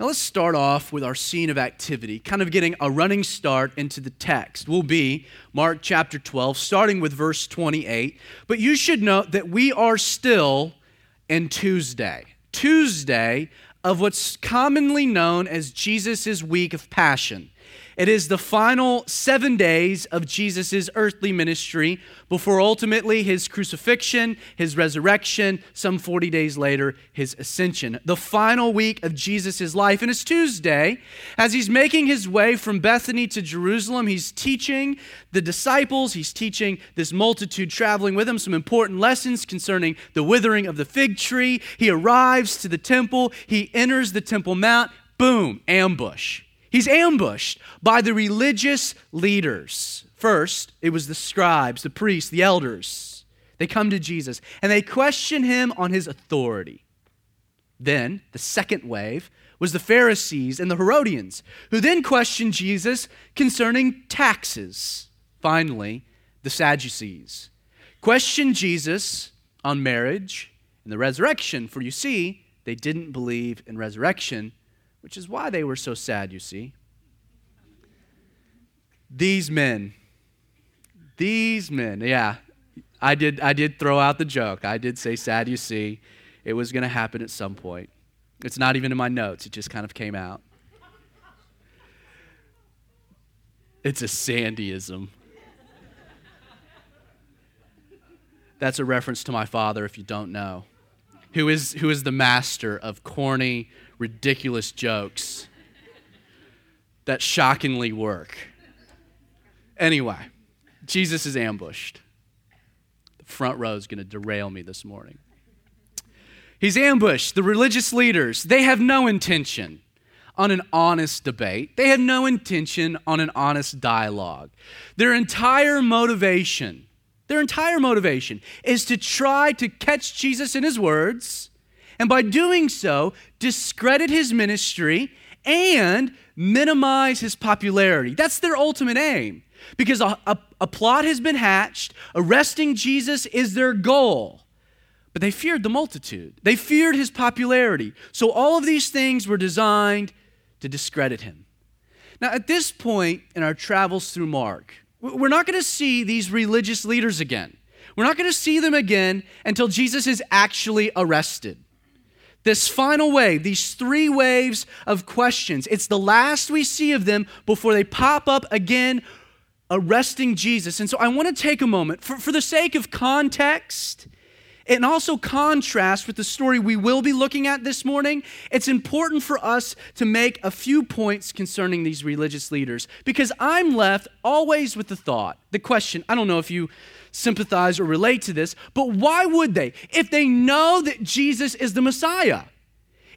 Now, let's start off with our scene of activity, kind of getting a running start into the text. Will be Mark chapter 12, starting with verse 28. But you should note that we are still in Tuesday. Tuesday of what's commonly known as Jesus' week of Passion. It is the final seven days of Jesus' earthly ministry before ultimately his crucifixion, his resurrection, some 40 days later, his ascension. The final week of Jesus' life. And it's Tuesday. As he's making his way from Bethany to Jerusalem, he's teaching the disciples, he's teaching this multitude traveling with him some important lessons concerning the withering of the fig tree. He arrives to the temple, he enters the Temple Mount, boom, ambush. He's ambushed by the religious leaders. First, it was the scribes, the priests, the elders. They come to Jesus and they question him on his authority. Then, the second wave was the Pharisees and the Herodians, who then questioned Jesus concerning taxes. Finally, the Sadducees questioned Jesus on marriage and the resurrection, for you see, they didn't believe in resurrection which is why they were so sad, you see. These men, these men, yeah, I did, I did throw out the joke. I did say sad, you see. It was going to happen at some point. It's not even in my notes, it just kind of came out. It's a Sandyism. That's a reference to my father, if you don't know, who is, who is the master of corny, ridiculous jokes that shockingly work. Anyway, Jesus is ambushed. The front row is going to derail me this morning. He's ambushed. The religious leaders, they have no intention on an honest debate. They have no intention on an honest dialogue. Their entire motivation, their entire motivation is to try to catch Jesus in his words and by doing so, discredit his ministry and minimize his popularity. That's their ultimate aim. Because a, a, a, plot has been hatched, arresting Jesus is their goal. But they feared the multitude, they feared his popularity. So all of these things were designed to discredit him. Now, at this point in our travels through Mark, we're not going to see these religious leaders again. We're not going to see them again until Jesus is actually arrested. This final wave, these three waves of questions, it's the last we see of them before they pop up again, arresting Jesus. And so I want to take a moment, for, for the sake of context and also contrast with the story we will be looking at this morning, it's important for us to make a few points concerning these religious leaders because I'm left always with the thought, the question, I don't know if you sympathize or relate to this, but why would they? If they know that Jesus is the Messiah.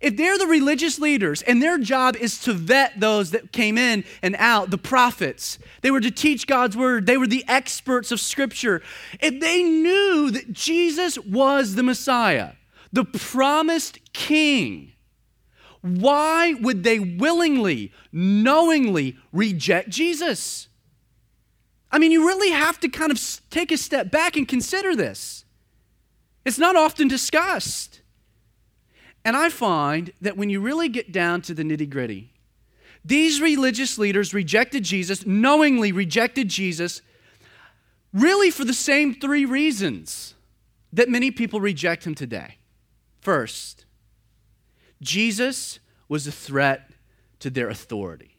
If they're the religious leaders and their job is to vet those that came in and out, the prophets, they were to teach God's word, they were the experts of Scripture. If they knew that Jesus was the Messiah, the promised King, why would they willingly, knowingly reject Jesus? I mean, you really have to kind of take a step back and consider this. It's not often discussed. And I find that when you really get down to the nitty gritty, these religious leaders rejected Jesus, knowingly rejected Jesus, really for the same three reasons that many people reject him today. First, Jesus was a threat to their authority.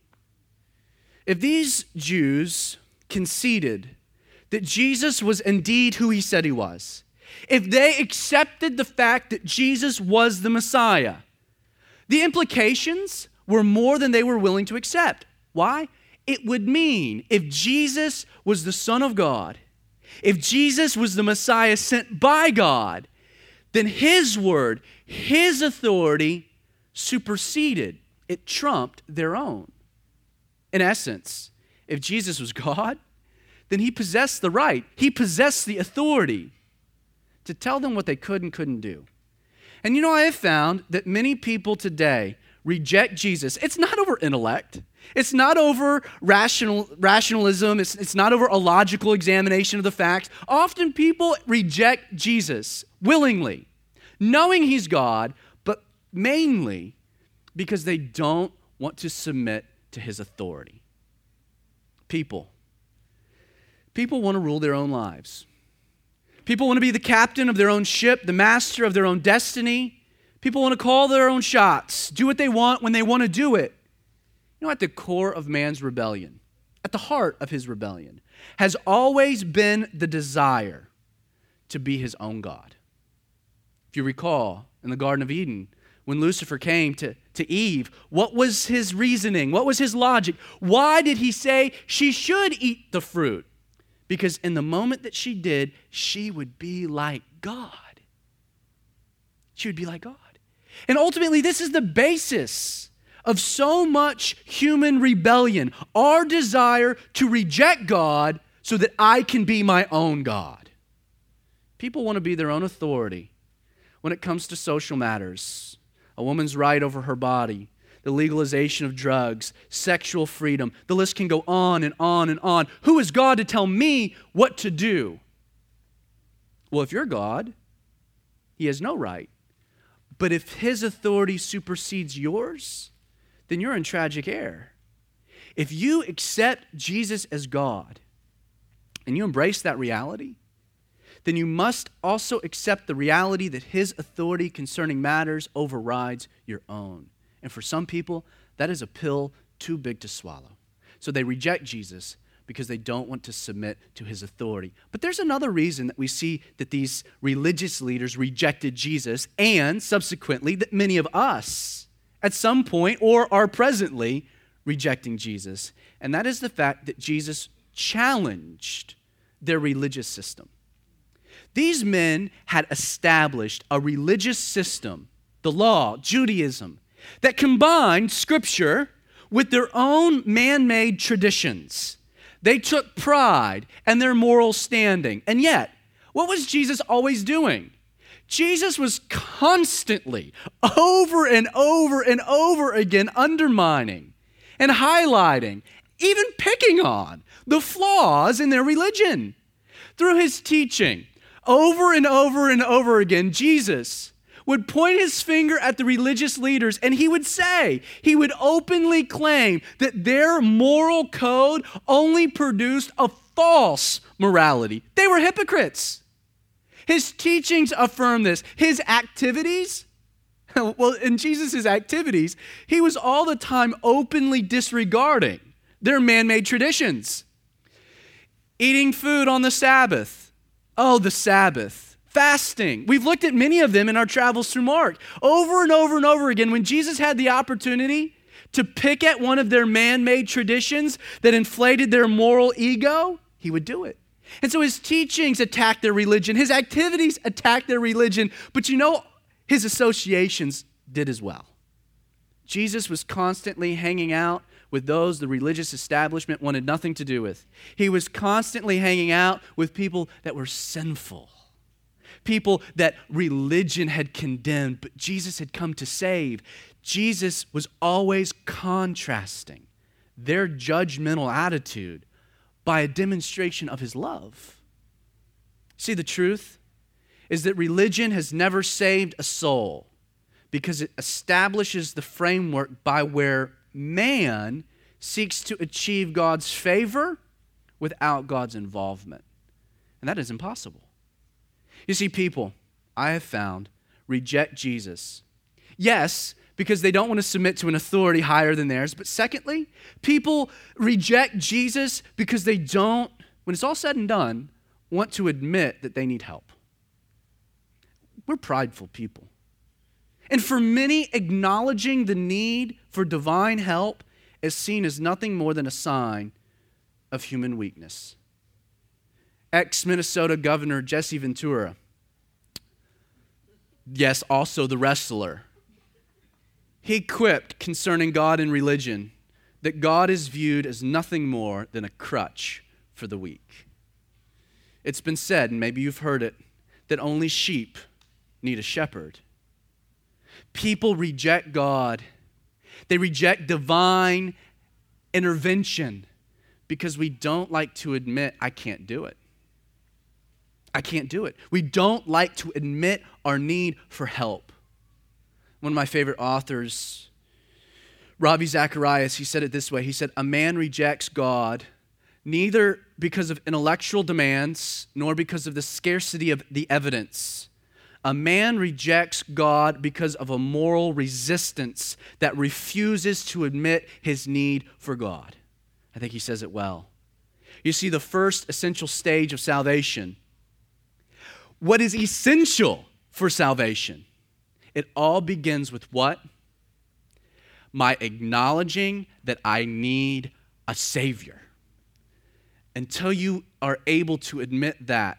If these Jews conceded that Jesus was indeed who he said he was, if they accepted the fact that Jesus was the Messiah, the implications were more than they were willing to accept. Why? It would mean if Jesus was the Son of God, if Jesus was the Messiah sent by God, then his word, his authority superseded, it trumped their own. In essence, if Jesus was God, then he possessed the right, he possessed the authority to tell them what they could and couldn't do. And you know, I have found that many people today reject Jesus. It's not over intellect. It's not over rational, rationalism. It's, it's not over a logical examination of the facts. Often people reject Jesus willingly, knowing he's God, but mainly because they don't want to submit to his authority. People. People want to rule their own lives. People want to be the captain of their own ship, the master of their own destiny. People want to call their own shots, do what they want when they want to do it. You know, at the core of man's rebellion, at the heart of his rebellion, has always been the desire to be his own God. If you recall, in the Garden of Eden, when Lucifer came to, to Eve, what was his reasoning? What was his logic? Why did he say she should eat the fruit? Because in the moment that she did, she would be like God. She would be like God. And ultimately, this is the basis of so much human rebellion our desire to reject God so that I can be my own God. People want to be their own authority when it comes to social matters a woman's right over her body, the legalization of drugs, sexual freedom. The list can go on and on and on. Who is God to tell me what to do? Well, if you're God, He has no right. But if His authority supersedes yours, then you're in tragic error. If you accept Jesus as God and you embrace that reality, then you must also accept the reality that his authority concerning matters overrides your own. And for some people, that is a pill too big to swallow. So they reject Jesus because they don't want to submit to his authority. But there's another reason that we see that these religious leaders rejected Jesus, and subsequently, that many of us at some point or are presently rejecting Jesus. And that is the fact that Jesus challenged their religious system. These men had established a religious system, the law, Judaism, that combined scripture with their own man made traditions. They took pride in their moral standing. And yet, what was Jesus always doing? Jesus was constantly, over and over and over again, undermining and highlighting, even picking on the flaws in their religion. Through his teaching, over and over and over again, Jesus would point his finger at the religious leaders and he would say, he would openly claim that their moral code only produced a false morality. They were hypocrites. His teachings affirm this. His activities, well, in Jesus' activities, he was all the time openly disregarding their man made traditions. Eating food on the Sabbath Oh, the Sabbath, fasting. We've looked at many of them in our travels through Mark. Over and over and over again, when Jesus had the opportunity to pick at one of their man made traditions that inflated their moral ego, he would do it. And so his teachings attacked their religion, his activities attacked their religion, but you know, his associations did as well. Jesus was constantly hanging out with those the religious establishment wanted nothing to do with. He was constantly hanging out with people that were sinful, people that religion had condemned, but Jesus had come to save. Jesus was always contrasting their judgmental attitude by a demonstration of his love. See, the truth is that religion has never saved a soul because it establishes the framework by where man seeks to achieve God's favor without God's involvement. And that is impossible. You see, people, I have found, reject Jesus. Yes, because they don't want to submit to an authority higher than theirs. But secondly, people reject Jesus because they don't, when it's all said and done, want to admit that they need help. We're prideful people. And for many, acknowledging the need for divine help is seen as nothing more than a sign of human weakness. Ex Minnesota Governor Jesse Ventura, yes, also the wrestler, he quipped concerning God and religion that God is viewed as nothing more than a crutch for the weak. It's been said, and maybe you've heard it, that only sheep need a shepherd. People reject God, they reject divine intervention because we don't like to admit, I can't do it. I can't do it. We don't like to admit our need for help. One of my favorite authors Ravi Zacharias, he said it this way He said, A man rejects God neither because of intellectual demands nor because of the scarcity of the evidence. A man rejects God because of a moral resistance that refuses to admit his need for God. I think he says it well. You see, the first essential stage of salvation, what is essential for salvation, it all begins with what? My acknowledging that I need a Savior. Until you are able to admit that,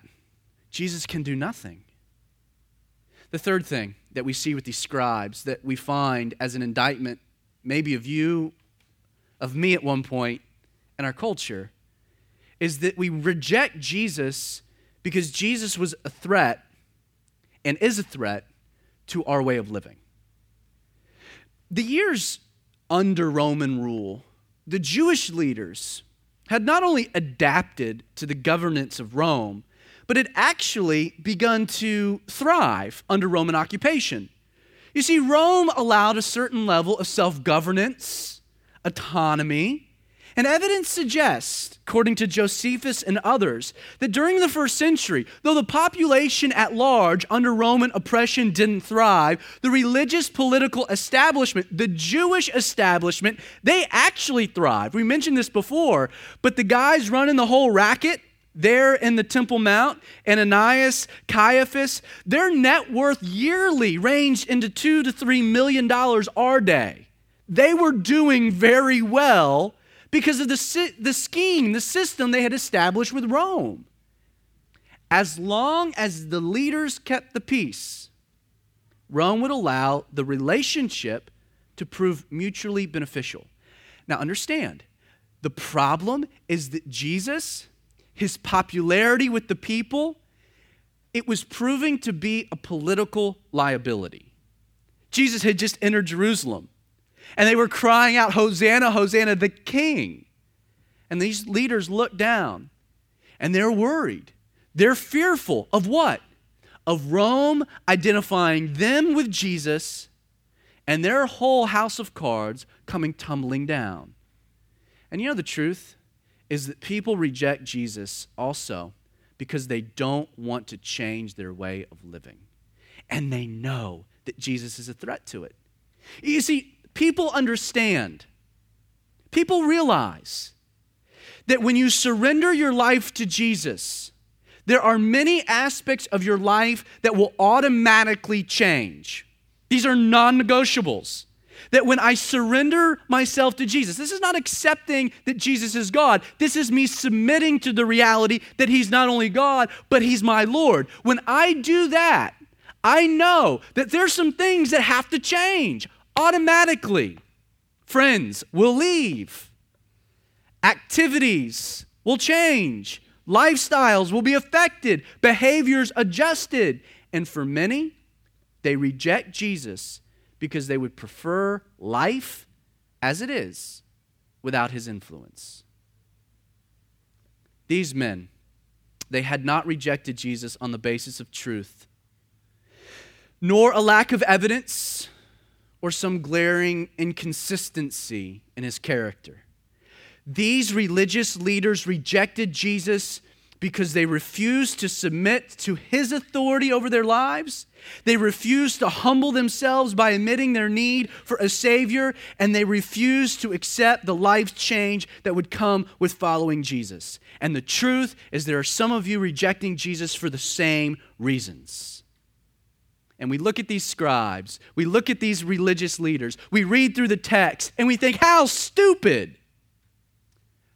Jesus can do nothing. The third thing that we see with these scribes that we find as an indictment, maybe of you, of me at one point, and our culture, is that we reject Jesus because Jesus was a threat and is a threat to our way of living. The years under Roman rule, the Jewish leaders had not only adapted to the governance of Rome, but had actually begun to thrive under Roman occupation. You see, Rome allowed a certain level of self governance, autonomy, and evidence suggests, according to Josephus and others, that during the first century, though the population at large under Roman oppression didn't thrive, the religious political establishment, the Jewish establishment, they actually thrived. We mentioned this before, but the guys running the whole racket, there in the Temple Mount, Ananias, Caiaphas, their net worth yearly ranged into two to three million dollars our day. They were doing very well because of the, the scheme, the system they had established with Rome. As long as the leaders kept the peace, Rome would allow the relationship to prove mutually beneficial. Now, understand, the problem is that Jesus, his popularity with the people, it was proving to be a political liability. Jesus had just entered Jerusalem and they were crying out, Hosanna, Hosanna, the King. And these leaders look down and they're worried. They're fearful of what? Of Rome identifying them with Jesus and their whole house of cards coming tumbling down. And you know the truth is that people reject Jesus also because they don't want to change their way of living. And they know that Jesus is a threat to it. You see, people understand, people realize that when you surrender your life to Jesus, there are many aspects of your life that will automatically change. These are non negotiables. That when I surrender myself to Jesus, this is not accepting that Jesus is God. This is me submitting to the reality that He's not only God, but He's my Lord. When I do that, I know that there's some things that have to change automatically. Friends will leave, activities will change, lifestyles will be affected, behaviors adjusted. And for many, they reject Jesus because they would prefer life as it is without his influence. These men, they had not rejected Jesus on the basis of truth, nor a lack of evidence or some glaring inconsistency in his character. These religious leaders rejected Jesus because they refused to submit to his authority over their lives. They refused to humble themselves by admitting their need for a Savior, and they refused to accept the life change that would come with following Jesus. And the truth is, there are some of you rejecting Jesus for the same reasons and we look at these scribes, we look at these religious leaders, we read through the text, and we think, how stupid!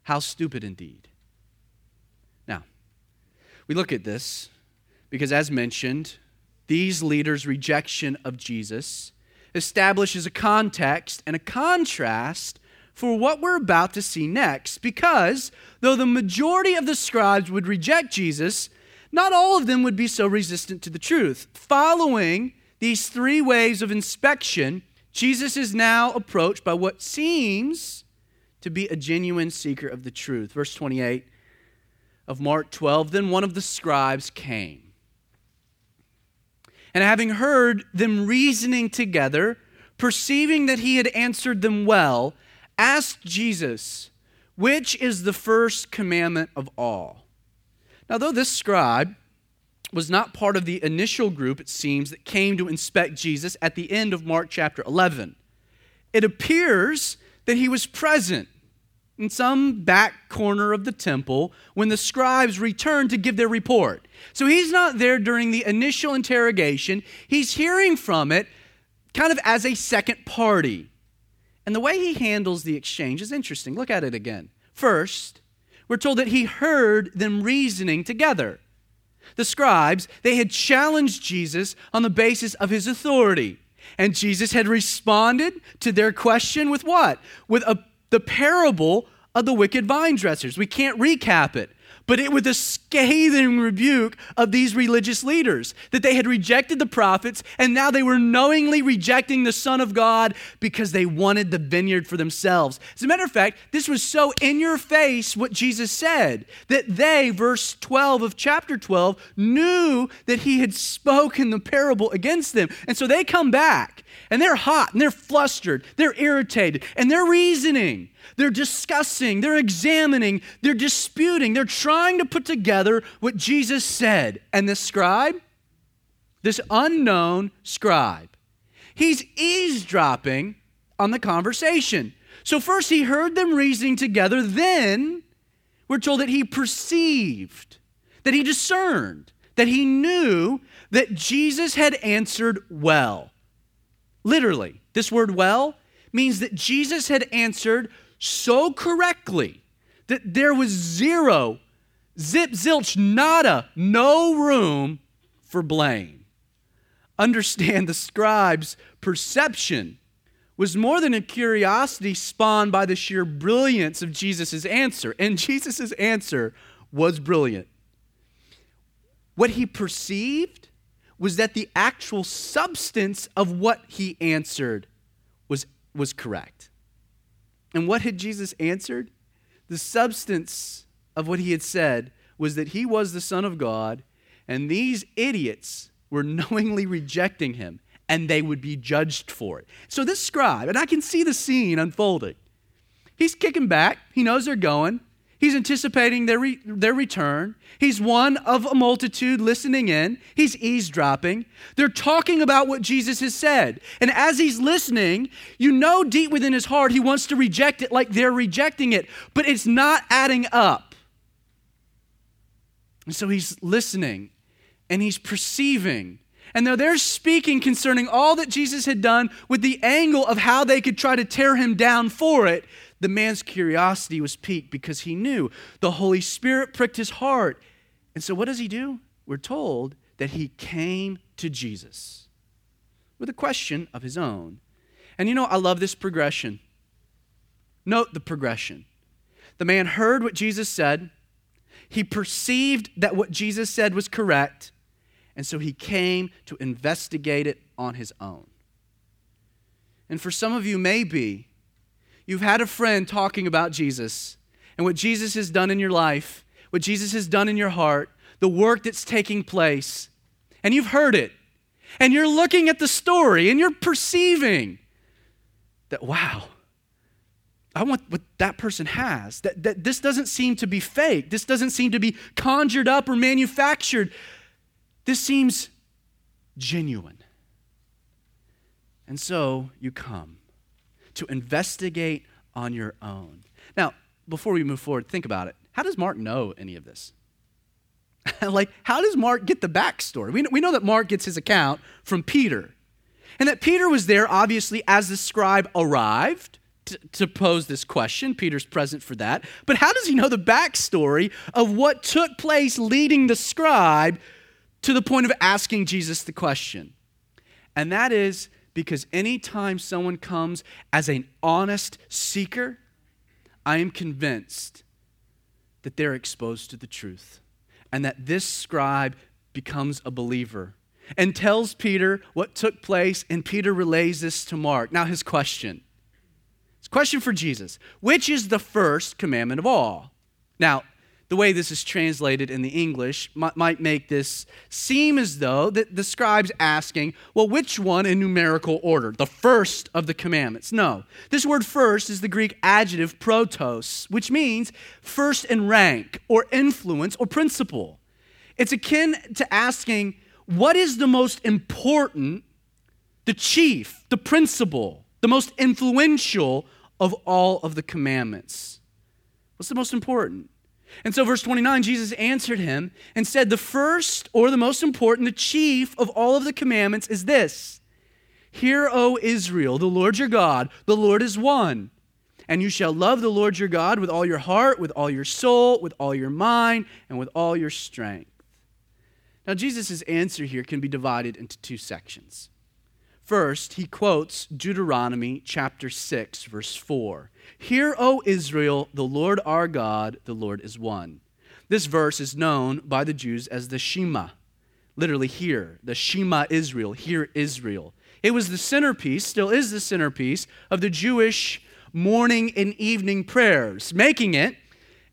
How stupid indeed. Now, we look at this because, as mentioned, these leaders' rejection of Jesus establishes a context and a contrast for what we're about to see next. Because though the majority of the scribes would reject Jesus, not all of them would be so resistant to the truth. Following these three waves of inspection, Jesus is now approached by what seems to be a genuine seeker of the truth. Verse 28 of Mark 12 Then one of the scribes came. And having heard them reasoning together, perceiving that he had answered them well, asked Jesus, Which is the first commandment of all? Now, though this scribe was not part of the initial group, it seems, that came to inspect Jesus at the end of Mark chapter 11, it appears that he was present in some back corner of the temple when the scribes returned to give their report. So he's not there during the initial interrogation, he's hearing from it kind of as a second party. And the way he handles the exchange is interesting. Look at it again. First, we're told that he heard them reasoning together. The scribes, they had challenged Jesus on the basis of his authority. And Jesus had responded to their question with what? With a, the parable of the wicked vine dressers. We can't recap it but it was a scathing rebuke of these religious leaders that they had rejected the prophets and now they were knowingly rejecting the Son of God because they wanted the vineyard for themselves. As a matter of fact, this was so in your face what Jesus said that they, verse 12 of chapter 12, knew that he had spoken the parable against them. And so they come back and they're hot and they're flustered, they're irritated, and they're reasoning. They're discussing, they're examining, they're disputing, they're trying to put together what Jesus said. And this scribe, this unknown scribe, he's eavesdropping on the conversation. So, first he heard them reasoning together, then we're told that he perceived, that he discerned, that he knew that Jesus had answered well. Literally, this word well means that Jesus had answered so correctly that there was zero, zip, zilch, nada, no room for blame. Understand the scribe's perception was more than a curiosity spawned by the sheer brilliance of Jesus' answer. And Jesus' answer was brilliant. What he perceived was that the actual substance of what he answered was, was correct. And what had Jesus answered? The substance of what he had said was that he was the Son of God, and these idiots were knowingly rejecting him, and they would be judged for it. So, this scribe, and I can see the scene unfolding, he's kicking back, he knows they're going. He's anticipating their, re- their return. He's one of a multitude listening in. He's eavesdropping. They're talking about what Jesus has said. And as he's listening, you know deep within his heart he wants to reject it like they're rejecting it, but it's not adding up. And so he's listening and he's perceiving. And though they're speaking concerning all that Jesus had done with the angle of how they could try to tear him down for it, the man's curiosity was piqued because he knew the Holy Spirit pricked his heart. And so, what does he do? We're told that he came to Jesus with a question of his own. And you know, I love this progression. Note the progression. The man heard what Jesus said, he perceived that what Jesus said was correct, and so he came to investigate it on his own. And for some of you, maybe You've had a friend talking about Jesus and what Jesus has done in your life, what Jesus has done in your heart, the work that's taking place, and you've heard it. And you're looking at the story and you're perceiving that, wow, I want what that person has. That, that this doesn't seem to be fake. This doesn't seem to be conjured up or manufactured. This seems genuine. And so you come to investigate on your own. Now, before we move forward, think about it. How does Mark know any of this? like, how does Mark get the backstory? We we know that Mark gets his account from Peter, and that Peter was there, obviously, as the scribe arrived to, to pose this question. Peter's present for that. But how does he know the backstory of what took place leading the scribe to the point of asking Jesus the question? And that is because anytime someone comes as an honest seeker, I am convinced that they're exposed to the truth and that this scribe becomes a believer and tells Peter what took place, and Peter relays this to Mark. Now, his question. His question for Jesus Which is the first commandment of all? Now, the way this is translated in the English might, make this seem as though that the scribe's asking, well, which one in numerical order? The first of the commandments. No. This word first is the Greek adjective protos, which means first in rank or influence or principle. It's akin to asking, what is the most important, the chief, the principal, the most influential of all of the commandments? What's the most important? And so, verse 29, Jesus answered him and said, The first or the most important, the chief of all of the commandments is this Hear, O Israel, the Lord your God, the Lord is one. And you shall love the Lord your God with all your heart, with all your soul, with all your mind, and with all your strength. Now, Jesus' answer here can be divided into two sections. First, he quotes Deuteronomy chapter 6, verse 4. Hear, O Israel, the Lord our God, the Lord is one. This verse is known by the Jews as the Shema. Literally, hear, the Shema Israel, hear Israel. It was the centerpiece, still is the centerpiece, of the Jewish morning and evening prayers, making it,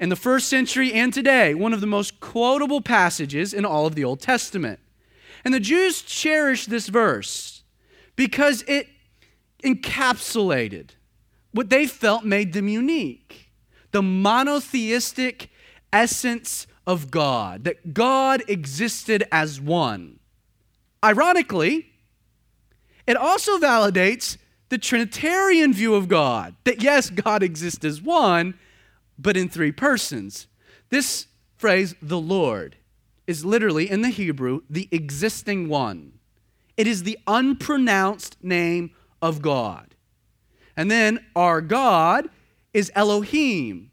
in the first century and today, one of the most quotable passages in all of the Old Testament. And the Jews cherished this verse because it encapsulated what they felt made them unique the monotheistic essence of God, that God existed as one. Ironically, it also validates the Trinitarian view of God that yes, God exists as one, but in three persons. This phrase, the Lord, is literally in the Hebrew the existing one. It is the unpronounced name of God. And then our God is Elohim,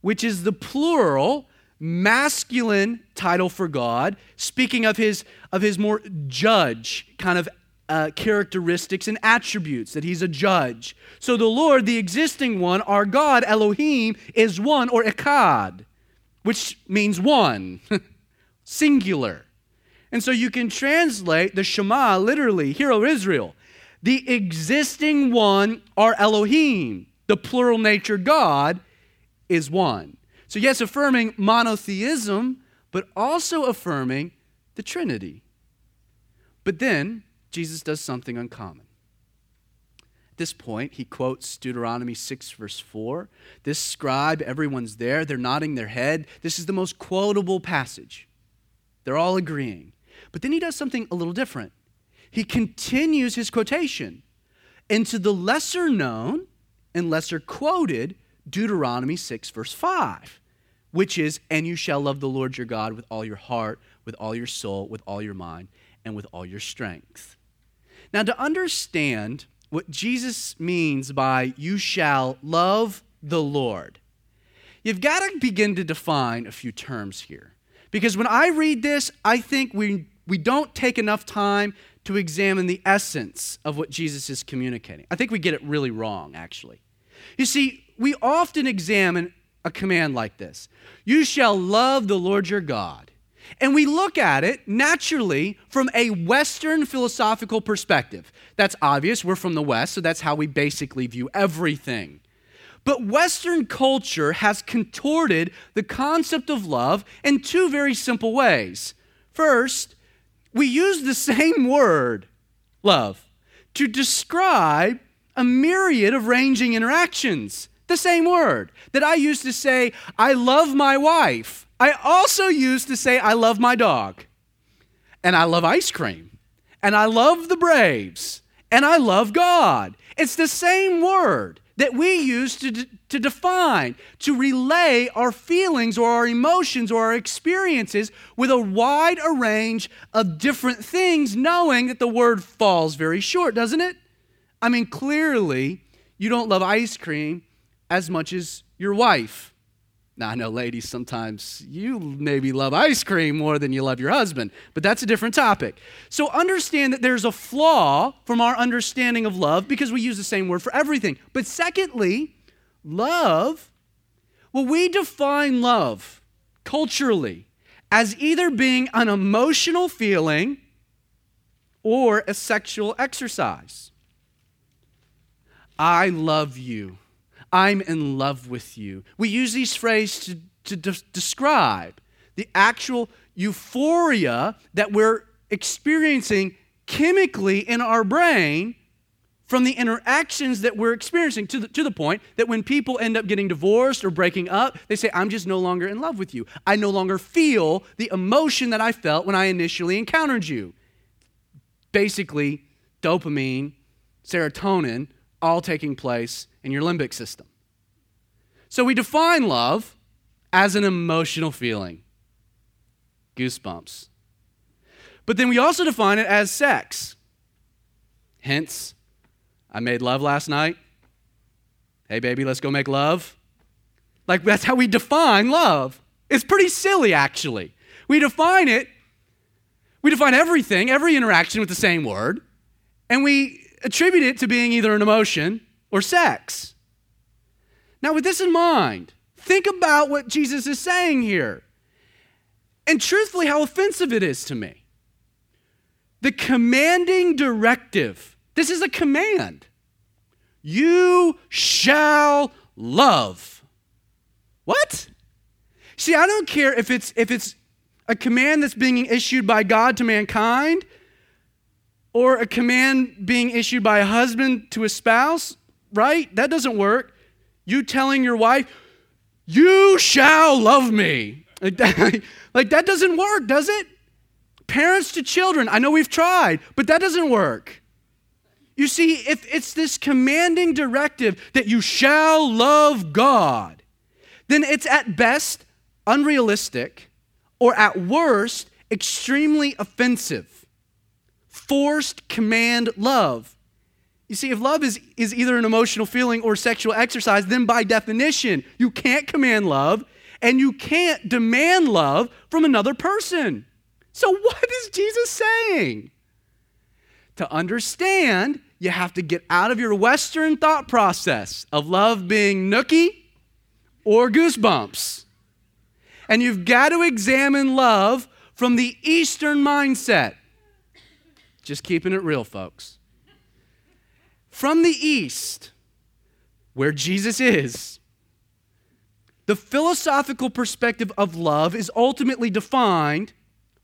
which is the plural masculine title for God, speaking of his, of his more judge kind of uh, characteristics and attributes, that he's a judge. So the Lord, the existing one, our God, Elohim, is one or Echad, which means one, singular. And so you can translate the Shema literally, Hear, O Israel. The existing one, our Elohim, the plural nature God, is one. So, yes, affirming monotheism, but also affirming the Trinity. But then Jesus does something uncommon. At this point, he quotes Deuteronomy 6, verse 4. This scribe, everyone's there, they're nodding their head. This is the most quotable passage. They're all agreeing. But then he does something a little different. He continues his quotation into the lesser known and lesser quoted Deuteronomy 6, verse 5, which is, And you shall love the Lord your God with all your heart, with all your soul, with all your mind, and with all your strength. Now, to understand what Jesus means by you shall love the Lord, you've got to begin to define a few terms here. Because when I read this, I think we we don't take enough time to examine the essence of what Jesus is communicating. I think we get it really wrong, actually. You see, we often examine a command like this You shall love the Lord your God. And we look at it naturally from a Western philosophical perspective. That's obvious. We're from the West, so that's how we basically view everything. But Western culture has contorted the concept of love in two very simple ways. First, we use the same word, love, to describe a myriad of ranging interactions. The same word that I used to say, I love my wife. I also used to say, I love my dog. And I love ice cream. And I love the Braves. And I love God. It's the same word that we use to, to define, to relay our feelings or our emotions or our experiences with a wide range of different things, knowing that the word falls very short, doesn't it? I mean, clearly, you don't love ice cream as much as your wife. Now, I know, ladies, sometimes you maybe love ice cream more than you love your husband, but that's a different topic. So understand that there's a flaw from our understanding of love because we use the same word for everything. But secondly, love, well, we define love culturally as either being an emotional feeling or a sexual exercise. I love you. I'm in love with you. We use these phrases to, to de- describe the actual euphoria that we're experiencing chemically in our brain from the interactions that we're experiencing to the, to the point that when people end up getting divorced or breaking up, they say, I'm just no longer in love with you. I no longer feel the emotion that I felt when I initially encountered you. Basically, dopamine, serotonin, all taking place in your limbic system. So we define love as an emotional feeling goosebumps. But then we also define it as sex. Hence, I made love last night. Hey, baby, let's go make love. Like, that's how we define love. It's pretty silly, actually. We define it, we define everything, every interaction with the same word, and we attribute it to being either an emotion or sex. Now, with this in mind, think about what Jesus is saying here. And truthfully, how offensive it is to me. The commanding directive this is a command. You shall love. What? See, I don't care if it's if it's a command that's being issued by God to mankind or a command being issued by a husband to a spouse, right? That doesn't work. You telling your wife, "You shall love me." Like that, like that doesn't work, does it? Parents to children, I know we've tried, but that doesn't work. You see, if it's this commanding directive that you shall love God, then it's at best unrealistic or at worst extremely offensive. Forced command love. You see, if love is, is either an emotional feeling or sexual exercise, then by definition, you can't command love and you can't demand love from another person. So, what is Jesus saying? To understand, you have to get out of your Western thought process of love being nookie or goosebumps. And you've got to examine love from the Eastern mindset. Just keeping it real, folks. From the East, where Jesus is, the philosophical perspective of love is ultimately defined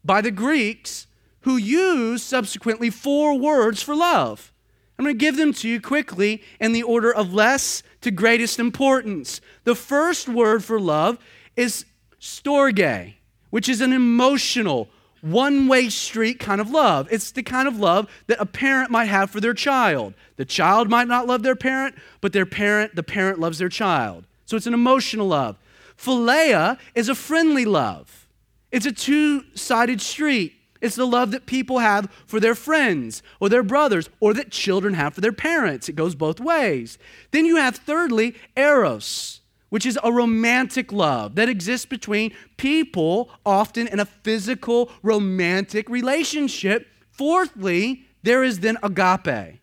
by the Greeks who use subsequently four words for love. I'm going to give them to you quickly in the order of less to greatest importance. The first word for love is storge, which is an emotional, one way street kind of love. It's the kind of love that a parent might have for their child. The child might not love their parent, but their parent, the parent loves their child. So it's an emotional love. Philia is a friendly love. It's a two sided street. It's the love that people have for their friends or their brothers or that children have for their parents. It goes both ways. Then you have, thirdly, eros, which is a romantic love that exists between people, often in a physical, romantic relationship. Fourthly, there is then agape,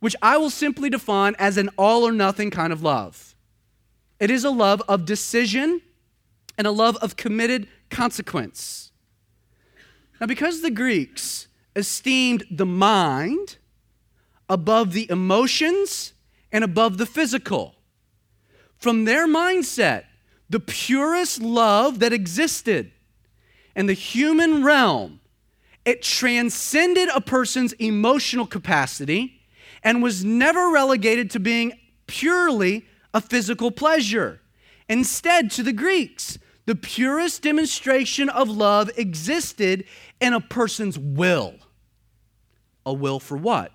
which I will simply define as an all or nothing kind of love. It is a love of decision and a love of committed consequence. Now, because the Greeks esteemed the mind above the emotions and above the physical, from their mindset, the purest love that existed in the human realm, it transcended a person's emotional capacity and was never relegated to being purely a physical pleasure. Instead, to the Greeks, the purest demonstration of love existed in a person's will. A will for what?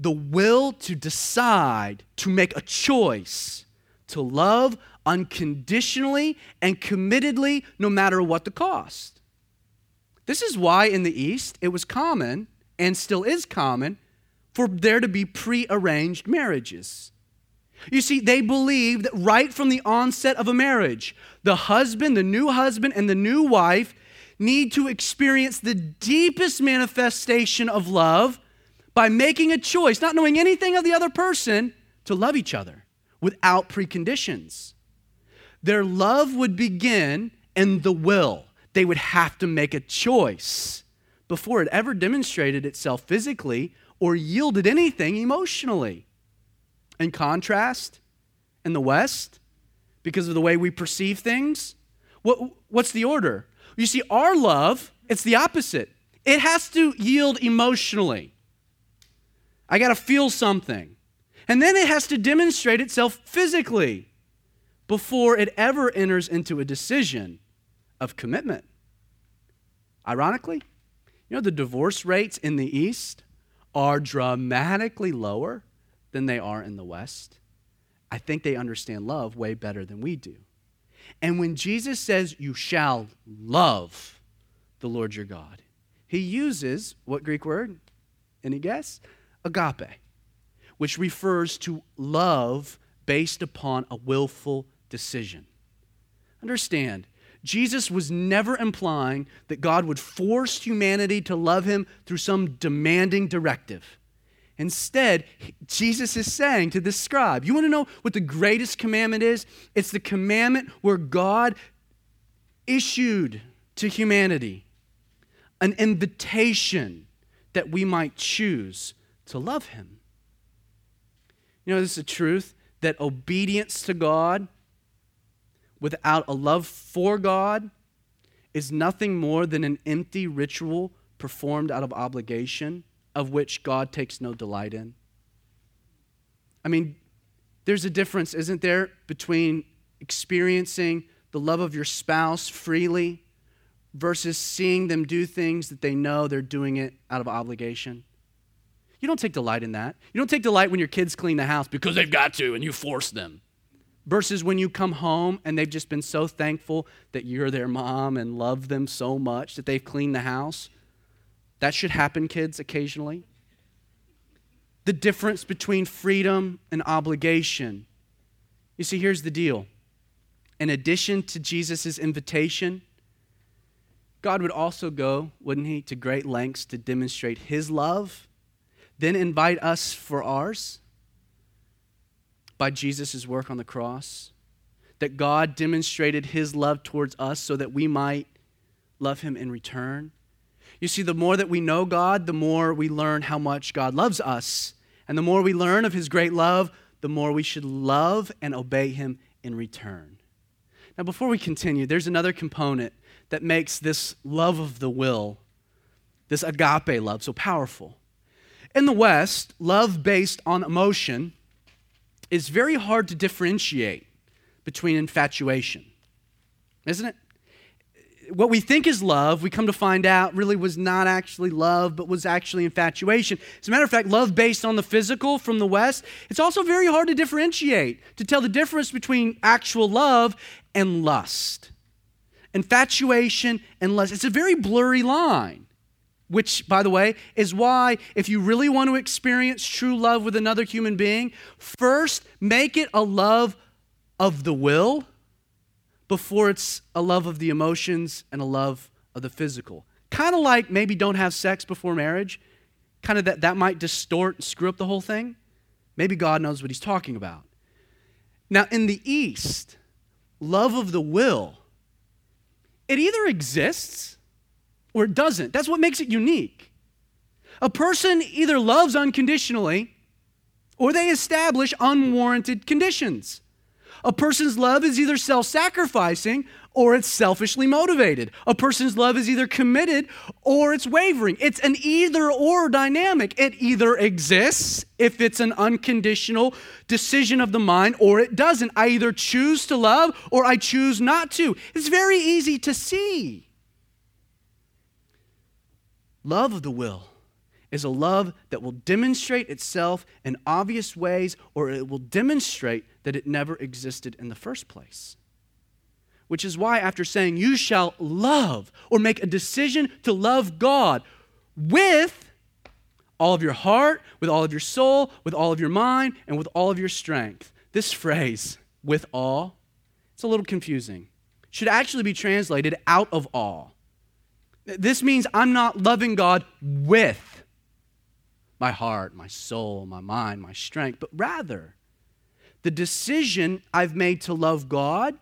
The will to decide, to make a choice, to love unconditionally and committedly, no matter what the cost. This is why in the East it was common, and still is common, for there to be pre-arranged marriages. You see, they believed that right from the onset of a marriage, the husband, the new husband, and the new wife need to experience the deepest manifestation of love by making a choice, not knowing anything of the other person, to love each other without preconditions. Their love would begin in the will. They would have to make a choice before it ever demonstrated itself physically or yielded anything emotionally. In contrast, in the West, because of the way we perceive things? What, what's the order? You see, our love, it's the opposite. It has to yield emotionally. I got to feel something. And then it has to demonstrate itself physically before it ever enters into a decision of commitment. Ironically, you know, the divorce rates in the East are dramatically lower than they are in the West. I think they understand love way better than we do. And when Jesus says, You shall love the Lord your God, he uses what Greek word? Any guess? Agape, which refers to love based upon a willful decision. Understand, Jesus was never implying that God would force humanity to love him through some demanding directive. Instead, Jesus is saying to this scribe, You want to know what the greatest commandment is? It's the commandment where God issued to humanity an invitation that we might choose to love him. You know, this is a truth that obedience to God without a love for God is nothing more than an empty ritual performed out of obligation of which God takes no delight in. I mean, there's a difference, isn't there, between experiencing the love of your spouse freely versus seeing them do things that they know they're doing it out of obligation? You don't take delight in that. You don't take delight when your kids clean the house because they've got to and you force them versus when you come home and they've just been so thankful that you're their mom and love them so much that they've cleaned the house. That should happen, kids, occasionally. The difference between freedom and obligation. You see, here's the deal. In addition to Jesus' invitation, God would also go, wouldn't He, to great lengths to demonstrate His love, then invite us for ours by Jesus' work on the cross, that God demonstrated his love towards us so that we might love him in return. You see, the more that we know God, the more we learn how much God loves us. And the more we learn of his great love, the more we should love and obey him in return. Now, before we continue, there's another component that makes this love of the will, this agape love, so powerful. In the West, love based on emotion is very hard to differentiate between infatuation, isn't it? What we think is love, we come to find out really was not actually love, but was actually infatuation. As a matter of fact, love based on the physical from the West, it's also very hard to differentiate, to tell the difference between actual love and lust. Infatuation and lust, it's a very blurry line. Which, by the way, is why if you really want to experience true love with another human being, first make it a love of the will before it's a love of the emotions and a love of the physical. Kind of like maybe don't have sex before marriage. Kind of that, that might distort and screw up the whole thing. Maybe God knows what he's talking about. Now, in the East, love of the will, it either exists or it doesn't. That's what makes it unique. A person either loves unconditionally or they establish unwarranted conditions. A person's love is either self sacrificing or it's selfishly motivated. A person's love is either committed or it's wavering. It's an either or dynamic. It either exists if it's an unconditional decision of the mind or it doesn't. I either choose to love or I choose not to. It's very easy to see. Love of the will is a love that will demonstrate itself in obvious ways or it will demonstrate that it never existed in the first place. Which is why, after saying, You shall love or make a decision to love God with all of your heart, with all of your soul, with all of your mind, and with all of your strength. This phrase, with all, it's a little confusing. Should actually be translated out of all. This means I'm not loving God with my heart, my soul, my mind, my strength, but rather the decision I've made to love God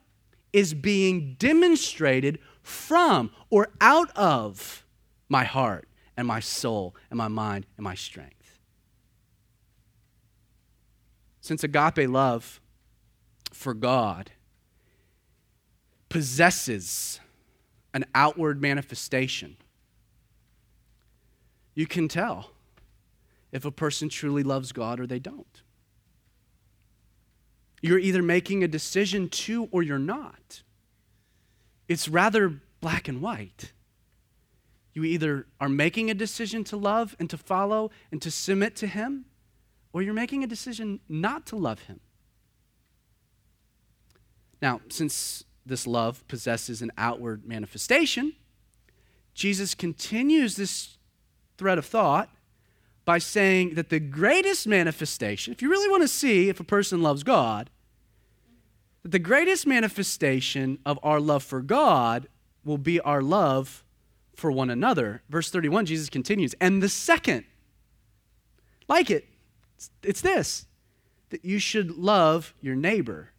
is being demonstrated from or out of my heart and my soul and my mind and my strength. Since agape love for God possesses an outward manifestation, you can tell if a person truly loves God or they don't. You're either making a decision to or you're not. It's rather black and white. You either are making a decision to love and to follow and to submit to Him, or you're making a decision not to love Him. Now, since this love possesses an outward manifestation, Jesus continues this thread of thought by saying that the greatest manifestation, if you really want to see if a person loves God, that the greatest manifestation of our love for God will be our love for one another. Verse 31, Jesus continues, and the second, like it, it's this that you should love your neighbor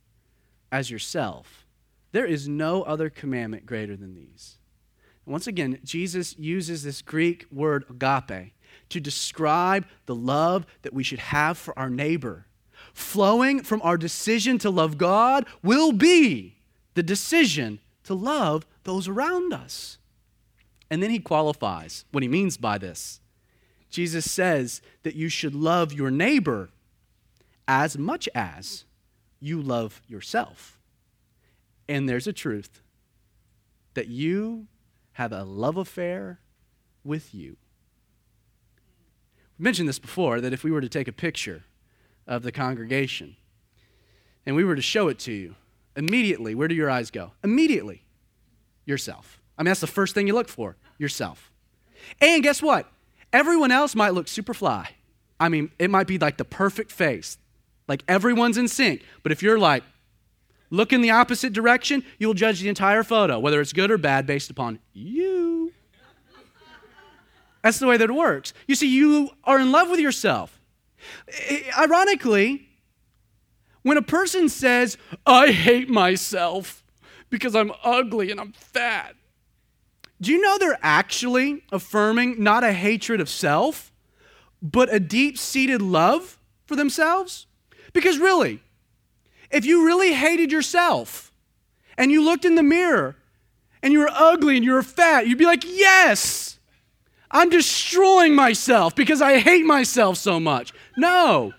as yourself. There is no other commandment greater than these. Once again, Jesus uses this Greek word agape to describe the love that we should have for our neighbor. Flowing from our decision to love God will be the decision to love those around us. And then he qualifies what he means by this. Jesus says that you should love your neighbor as much as you love yourself. And there's a truth that you have a love affair with you. We mentioned this before that if we were to take a picture of the congregation and we were to show it to you, immediately, where do your eyes go? Immediately, yourself. I mean, that's the first thing you look for yourself. And guess what? Everyone else might look super fly. I mean, it might be like the perfect face, like everyone's in sync. But if you're like, look in the opposite direction, you'll judge the entire photo, whether it's good or bad, based upon you. That's the way that it works. You see, you are in love with yourself. Ironically, when a person says, I hate myself because I'm ugly and I'm fat, do you know they're actually affirming not a hatred of self, but a deep seated love for themselves? Because really, if you really hated yourself and you looked in the mirror and you were ugly and you were fat, you'd be like, Yes, I'm destroying myself because I hate myself so much. No.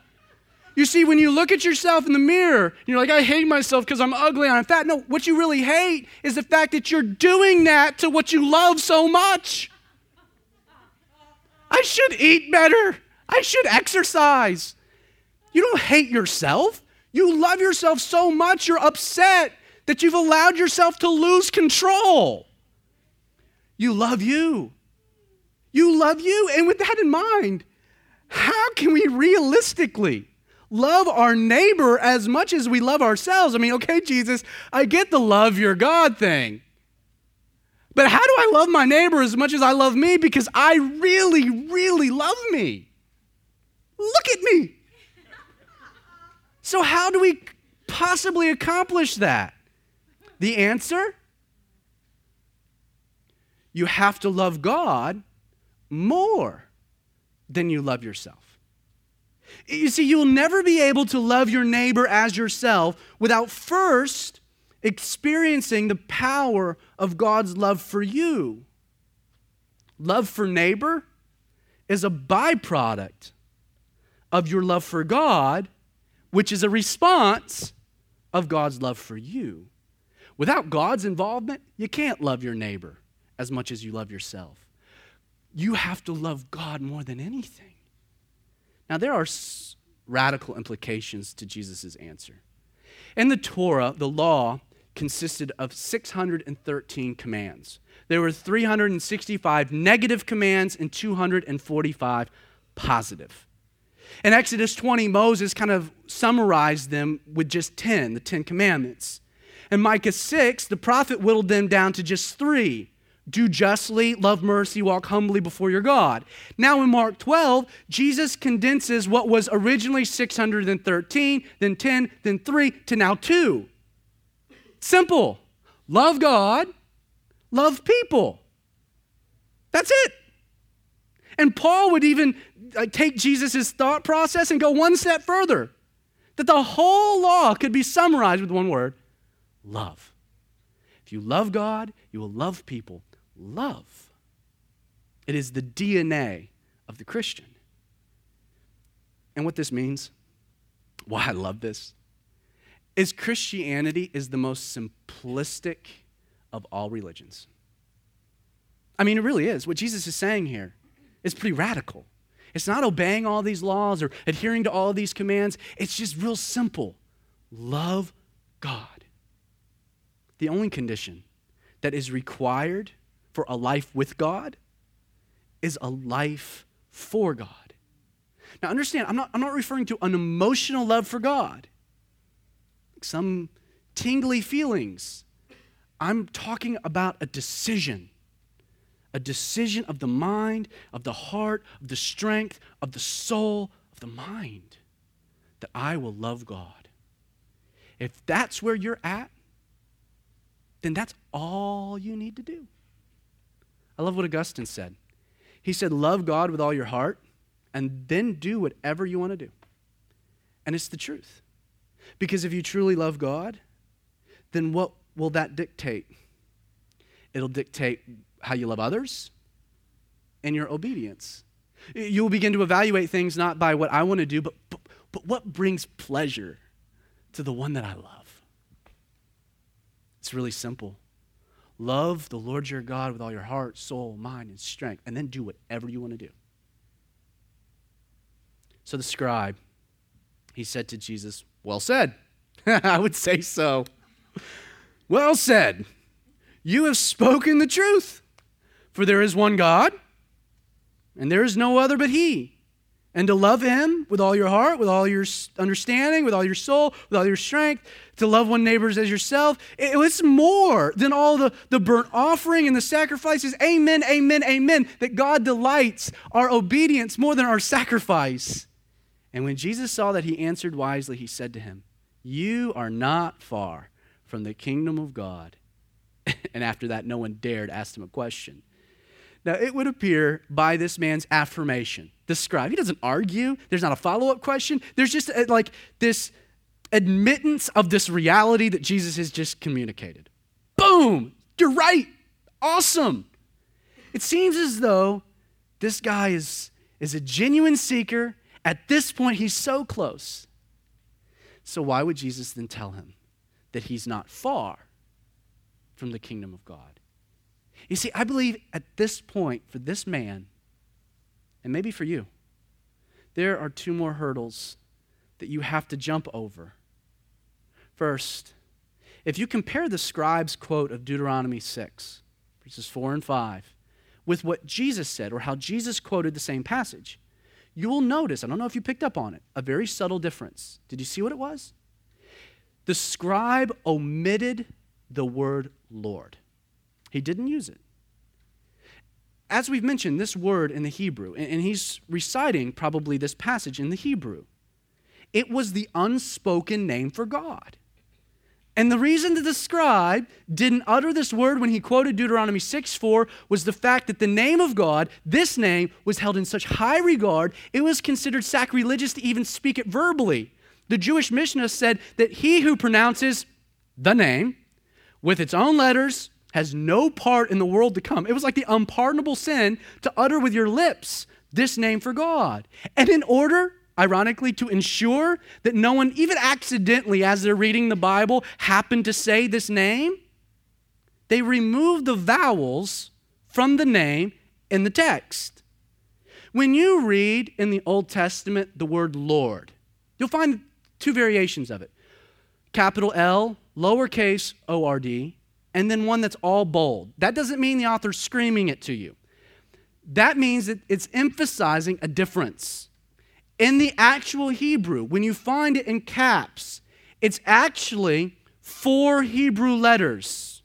You see, when you look at yourself in the mirror, you're like, I hate myself because I'm ugly and I'm fat. No, what you really hate is the fact that you're doing that to what you love so much. I should eat better. I should exercise. You don't hate yourself. You love yourself so much, you're upset that you've allowed yourself to lose control. You love you. You love you. And with that in mind, how can we realistically love our neighbor as much as we love ourselves? I mean, okay, Jesus, I get the love your God thing. But how do I love my neighbor as much as I love me? Because I really, really love me. Look at me. So, how do we possibly accomplish that? The answer? You have to love God more than you love yourself. You see, you'll never be able to love your neighbor as yourself without first experiencing the power of God's love for you. Love for neighbor is a byproduct of your love for God, which is a response of God's love for you. Without God's involvement, you can't love your neighbor as much as you love yourself you have to love God more than anything. Now, there are radical implications to Jesus' answer. In the Torah, the law consisted of 613 commands. There were 365 negative commands and 245 positive. In Exodus 20, Moses kind of summarized them with just 10, the 10 commandments. In Micah 6, the prophet whittled them down to just three do justly, love mercy, walk humbly before your God. Now in Mark 12, Jesus condenses what was originally 613, then 10, then 3 to now 2. Simple. Love God, love people. That's it. And Paul would even uh, take Jesus' thought process and go one step further that the whole law could be summarized with one word love. If you love God, you will love people. Love. It is the DNA of the Christian. And what this means, why I love this, is Christianity is the most simplistic of all religions. I mean, it really is. What Jesus is saying here is pretty radical. It's not obeying all these laws or adhering to all these commands, it's just real simple. Love God. The only condition that is required for a life with God is a life for God. Now, understand, I'm not, I'm not referring to an emotional love for God, some tingly feelings. I'm talking about a decision a decision of the mind, of the heart, of the strength, of the soul, of the mind that I will love God. If that's where you're at, then that's all you need to do. I love what Augustine said. He said, Love God with all your heart, and then do whatever you want to do. And it's the truth. Because if you truly love God, then what will that dictate? It'll dictate how you love others and your obedience. You will begin to evaluate things not by what I want to do, but, but, but what brings pleasure to the one that I love. It's really simple. Love the Lord your God with all your heart, soul, mind, and strength, and then do whatever you want to do. So the scribe, he said to Jesus, Well said. I would say so. Well said. You have spoken the truth. For there is one God, and there is no other but He. And to love Him with all your heart, with all your understanding, with all your soul, with all your strength, to love one neighbors as yourself, it's more than all the, the burnt offering and the sacrifices. Amen, amen, amen. That God delights our obedience more than our sacrifice. And when Jesus saw that he answered wisely, he said to him, You are not far from the kingdom of God. and after that, no one dared ask him a question. Now, it would appear by this man's affirmation, the scribe, he doesn't argue. There's not a follow up question. There's just a, uh, like this admittance of this reality that Jesus has just communicated. Boom! You're right. Awesome. It seems as though this guy is, is a genuine seeker. At this point, he's so close. So, why would Jesus then tell him that he's not far from the kingdom of God? You see, I believe at this point, for this man, and maybe for you, there are two more hurdles that you have to jump over. First, if you compare the scribe's quote of Deuteronomy 6, verses 4 and 5, with what Jesus said, or how Jesus quoted the same passage, you will notice, I don't know if you picked up on it, a very subtle difference. Did you see what it was? The scribe omitted the word Lord. He didn't use it. As we've mentioned, this word in the Hebrew, and he's reciting probably this passage in the Hebrew, it was the unspoken name for God. And the reason that the scribe didn't utter this word when he quoted Deuteronomy 6 4 was the fact that the name of God, this name, was held in such high regard, it was considered sacrilegious to even speak it verbally. The Jewish Mishnah said that he who pronounces the name with its own letters, has no part in the world to come. It was like the unpardonable sin to utter with your lips this name for God. And in order, ironically, to ensure that no one, even accidentally, as they're reading the Bible, happened to say this name, they removed the vowels from the name in the text. When you read in the Old Testament the word Lord, you'll find two variations of it capital L, lowercase O R D, and then one that's all bold. That doesn't mean the author's screaming it to you. That means that it's emphasizing a difference. In the actual Hebrew, when you find it in caps, it's actually four Hebrew letters.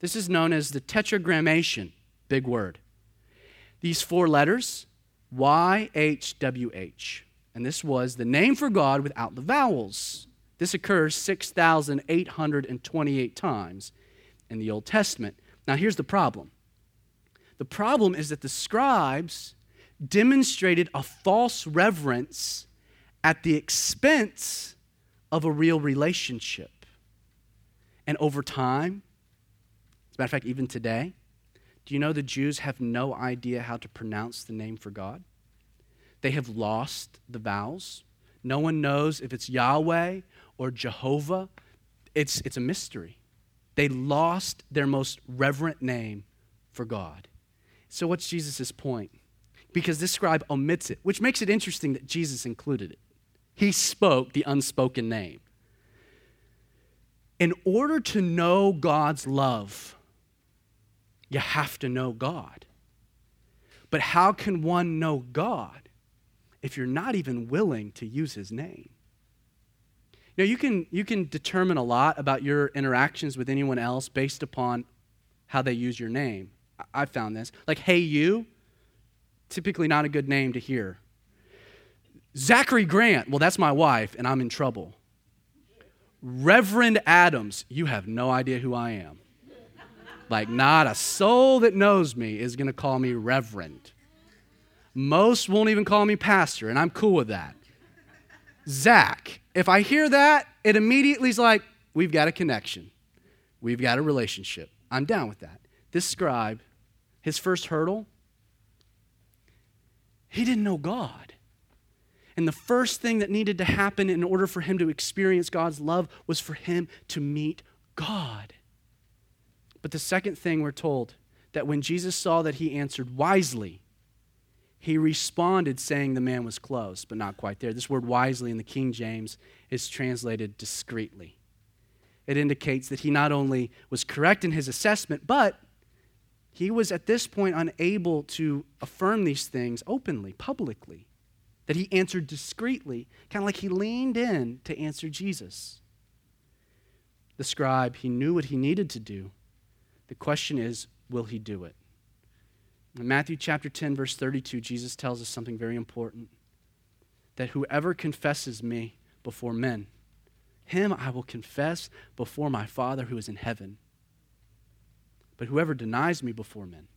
This is known as the tetragrammaton, big word. These four letters, YHWH. And this was the name for God without the vowels. This occurs 6,828 times in the Old Testament. Now, here's the problem the problem is that the scribes demonstrated a false reverence at the expense of a real relationship. And over time, As a matter of fact, even today, do you know the Jews have no idea how to pronounce the name for God? They have lost the vowels. No one knows if it's Yahweh or Jehovah. It's, it's a mystery. They lost their most reverent name for God. So, what's Jesus' point? Because this scribe omits it, which makes it interesting that Jesus included it. He spoke the unspoken name. In order to know God's love, you have to know God. But how can one know God if you're not even willing to use his name? Now, you can, you can determine a lot about your interactions with anyone else based upon how they use your name. I found this. Like, hey, you, typically not a good name to hear. Zachary Grant, well, that's my wife, and I'm in trouble. Reverend Adams, you have no idea who I am. Like, not a soul that knows me is going to call me Reverend. Most won't even call me Pastor, and I'm cool with that. Zach, if I hear that, it immediately is like, we've got a connection. We've got a relationship. I'm down with that. This scribe, his first hurdle, he didn't know God. And the first thing that needed to happen in order for him to experience God's love was for him to meet God. But the second thing we're told that when Jesus saw that he answered wisely, he responded saying the man was close, but not quite there. This word wisely in the King James is translated discreetly. It indicates that he not only was correct in his assessment, but he was at this point unable to affirm these things openly, publicly. That he answered discreetly, kind of like he leaned in to answer Jesus. The scribe, he knew what he needed to do. The question is, will he do it? In Matthew chapter 10, verse 32, Jesus tells us something very important that whoever confesses me before men, him I will confess before my Father who is in heaven. But whoever denies me before men,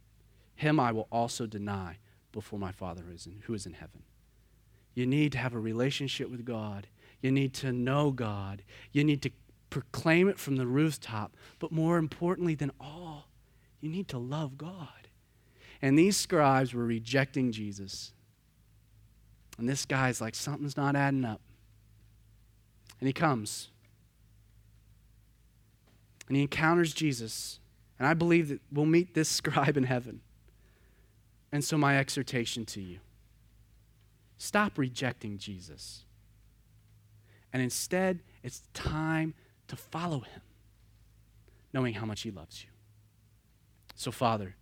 him I will also deny before my Father who is in, who is in heaven. You need to have a relationship with God. You need to know God. You need to proclaim it from the rooftop. But more importantly than all, you need to love God. And these scribes were rejecting Jesus. And this guy's like, something's not adding up. And he comes. And he encounters Jesus. And I believe that we'll meet this scribe in heaven. And so, my exhortation to you stop rejecting Jesus. And instead, it's time to follow him, knowing how much he loves you. So, Father,